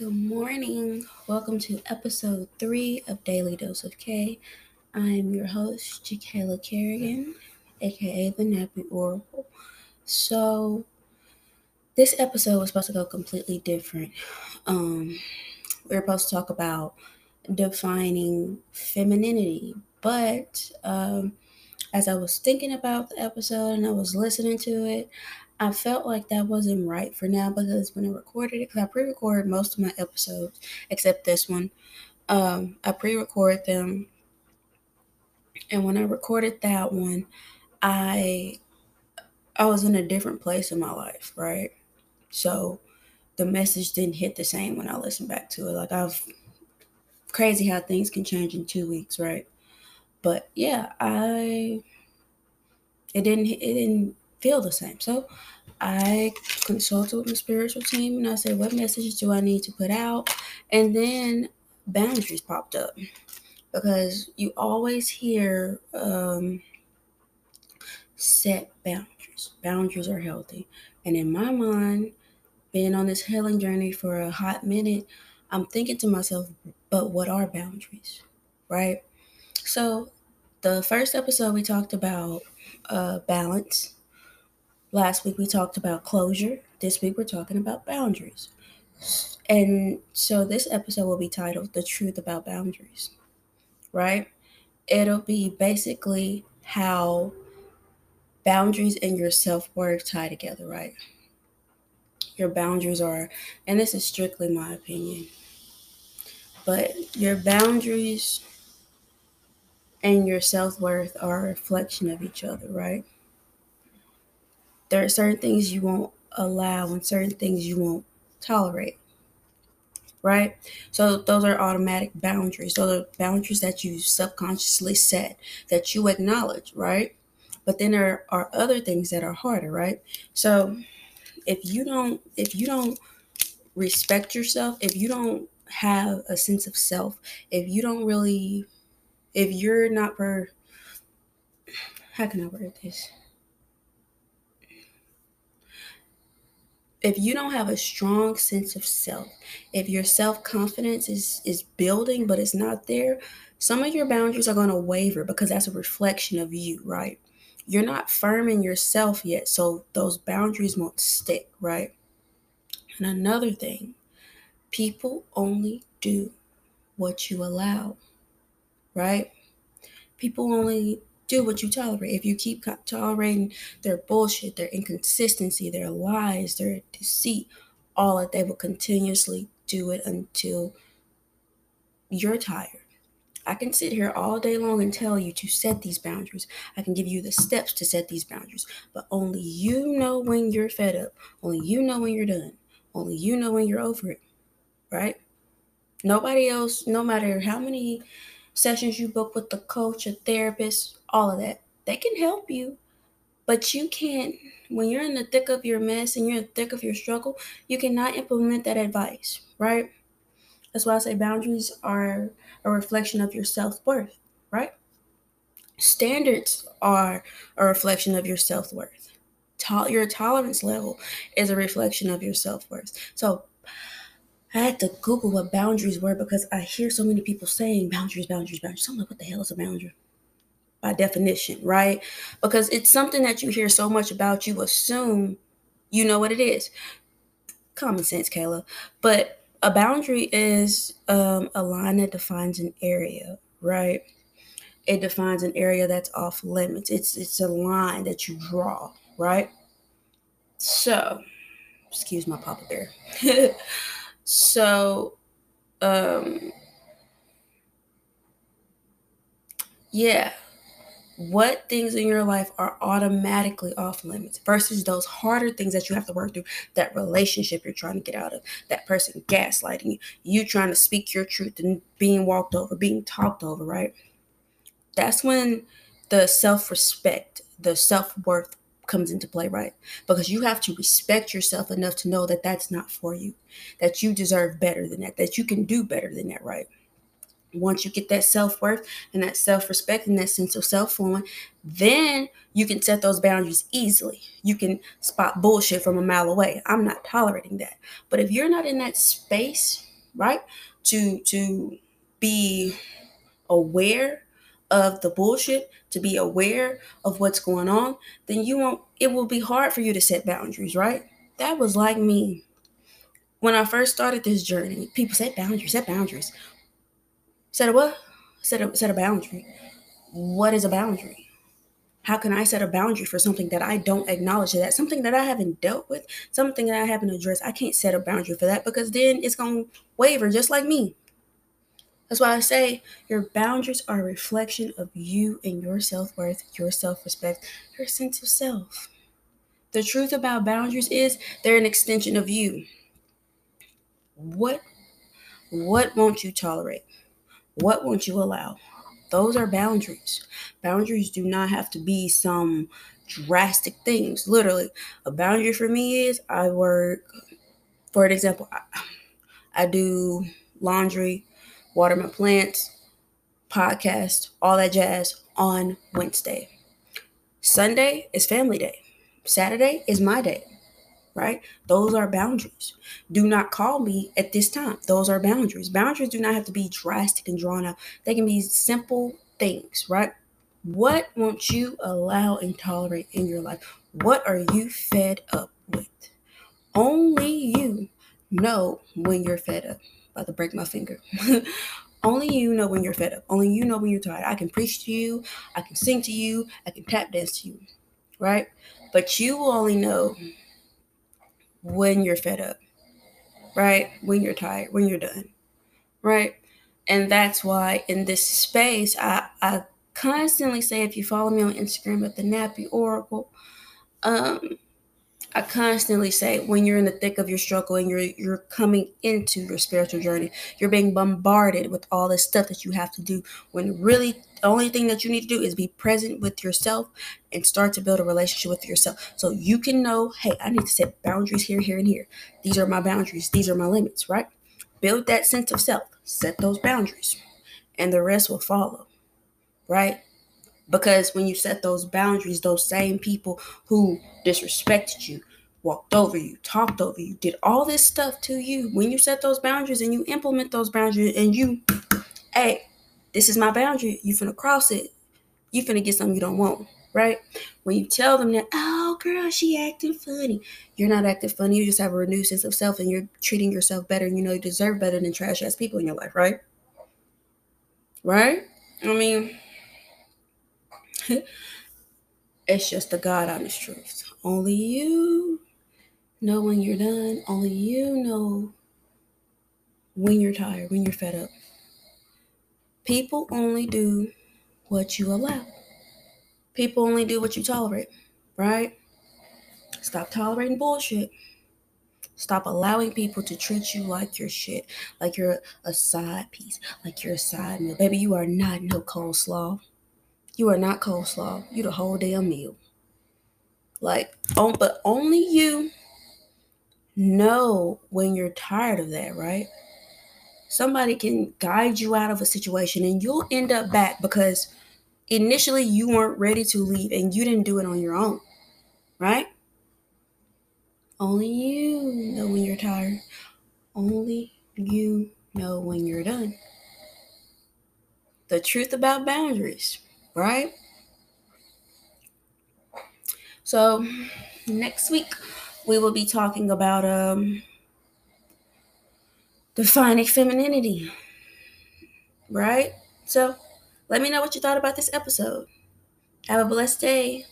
Good morning. Welcome to episode three of Daily Dose of K. I'm your host, Jakayla Kerrigan, aka the Nappy Oracle. So, this episode was supposed to go completely different. Um, we are supposed to talk about defining femininity, but um, as I was thinking about the episode and I was listening to it, I felt like that wasn't right for now because when I recorded it, because I pre-record most of my episodes except this one, um, I pre-record them, and when I recorded that one, I I was in a different place in my life, right? So the message didn't hit the same when I listened back to it. Like I've crazy how things can change in two weeks, right? But yeah, I it didn't it didn't feel the same. So I consulted with my spiritual team and I said, what messages do I need to put out? And then boundaries popped up because you always hear um, set boundaries. Boundaries are healthy. And in my mind, being on this healing journey for a hot minute, I'm thinking to myself, but what are boundaries? Right? So, the first episode we talked about uh, balance Last week we talked about closure. This week we're talking about boundaries. And so this episode will be titled The Truth About Boundaries, right? It'll be basically how boundaries and your self worth tie together, right? Your boundaries are, and this is strictly my opinion, but your boundaries and your self worth are a reflection of each other, right? There are certain things you won't allow and certain things you won't tolerate right? So those are automatic boundaries. Those are boundaries that you subconsciously set that you acknowledge right? But then there are other things that are harder right? So if you don't if you don't respect yourself if you don't have a sense of self if you don't really if you're not for how can i word this if you don't have a strong sense of self, if your self-confidence is is building but it's not there, some of your boundaries are going to waver because that's a reflection of you, right? You're not firm in yourself yet, so those boundaries won't stick, right? And another thing, people only do what you allow, right? People only do what you tolerate. If you keep tolerating their bullshit, their inconsistency, their lies, their deceit, all that, they will continuously do it until you're tired. I can sit here all day long and tell you to set these boundaries. I can give you the steps to set these boundaries, but only you know when you're fed up. Only you know when you're done. Only you know when you're over it, right? Nobody else, no matter how many sessions you book with the coach, a therapist, all of that. They can help you, but you can't, when you're in the thick of your mess and you're in the thick of your struggle, you cannot implement that advice, right? That's why I say boundaries are a reflection of your self worth, right? Standards are a reflection of your self worth. To- your tolerance level is a reflection of your self worth. So I had to Google what boundaries were because I hear so many people saying boundaries, boundaries, boundaries. So I'm like, what the hell is a boundary? By definition, right? Because it's something that you hear so much about, you assume you know what it is. Common sense, Kayla. But a boundary is um, a line that defines an area, right? It defines an area that's off limits. It's it's a line that you draw, right? So, excuse my papa bear. So, um, yeah, what things in your life are automatically off limits versus those harder things that you have to work through that relationship you're trying to get out of that person gaslighting you you trying to speak your truth and being walked over being talked over right that's when the self-respect the self-worth comes into play, right? Because you have to respect yourself enough to know that that's not for you, that you deserve better than that, that you can do better than that, right? Once you get that self worth and that self respect and that sense of self flowing, then you can set those boundaries easily. You can spot bullshit from a mile away. I'm not tolerating that. But if you're not in that space, right? To to be aware of the bullshit, to be aware of what's going on, then you won't it will be hard for you to set boundaries, right? That was like me. When I first started this journey, people set boundaries, set boundaries. Set a what? Set a set a boundary. What is a boundary? How can I set a boundary for something that I don't acknowledge that something that I haven't dealt with, something that I haven't addressed? I can't set a boundary for that because then it's gonna waver just like me. That's why I say your boundaries are a reflection of you and your self worth, your self respect, your sense of self. The truth about boundaries is they're an extension of you. What what won't you tolerate? What won't you allow? Those are boundaries. Boundaries do not have to be some drastic things. Literally, a boundary for me is I work, for an example, I, I do laundry, water my plants, podcast, all that jazz on Wednesday. Sunday is family day. Saturday is my day, right? Those are boundaries. Do not call me at this time. Those are boundaries. Boundaries do not have to be drastic and drawn out, they can be simple things, right? What won't you allow and tolerate in your life? What are you fed up with? Only you know when you're fed up about to break my finger. Only you know when you're fed up. Only you know when you're tired. I can preach to you, I can sing to you, I can tap dance to you, right? But you will only know when you're fed up, right? When you're tired, when you're done, right? And that's why in this space, I, I constantly say if you follow me on Instagram at the Nappy Oracle, um, I constantly say when you're in the thick of your struggle and you're you're coming into your spiritual journey, you're being bombarded with all this stuff that you have to do when really the only thing that you need to do is be present with yourself and start to build a relationship with yourself. So you can know, hey, I need to set boundaries here, here, and here. These are my boundaries, these are my limits, right? Build that sense of self, set those boundaries, and the rest will follow, right? Because when you set those boundaries, those same people who disrespected you, walked over you, talked over you, did all this stuff to you, when you set those boundaries and you implement those boundaries and you, hey, this is my boundary, you finna cross it, you finna get something you don't want, right? When you tell them that, oh girl, she acting funny, you're not acting funny, you just have a renewed sense of self and you're treating yourself better and you know you deserve better than trash ass people in your life, right? Right? I mean, it's just the God honest truth. Only you know when you're done. Only you know when you're tired, when you're fed up. People only do what you allow. People only do what you tolerate, right? Stop tolerating bullshit. Stop allowing people to treat you like you're shit, like you're a side piece, like you're a side meal. Baby, you are not no coleslaw. You are not coleslaw. You the whole damn meal. Like, oh, but only you know when you're tired of that, right? Somebody can guide you out of a situation and you'll end up back because initially you weren't ready to leave and you didn't do it on your own, right? Only you know when you're tired. Only you know when you're done. The truth about boundaries right? So next week we will be talking about um defining femininity. Right? So let me know what you thought about this episode. Have a blessed day.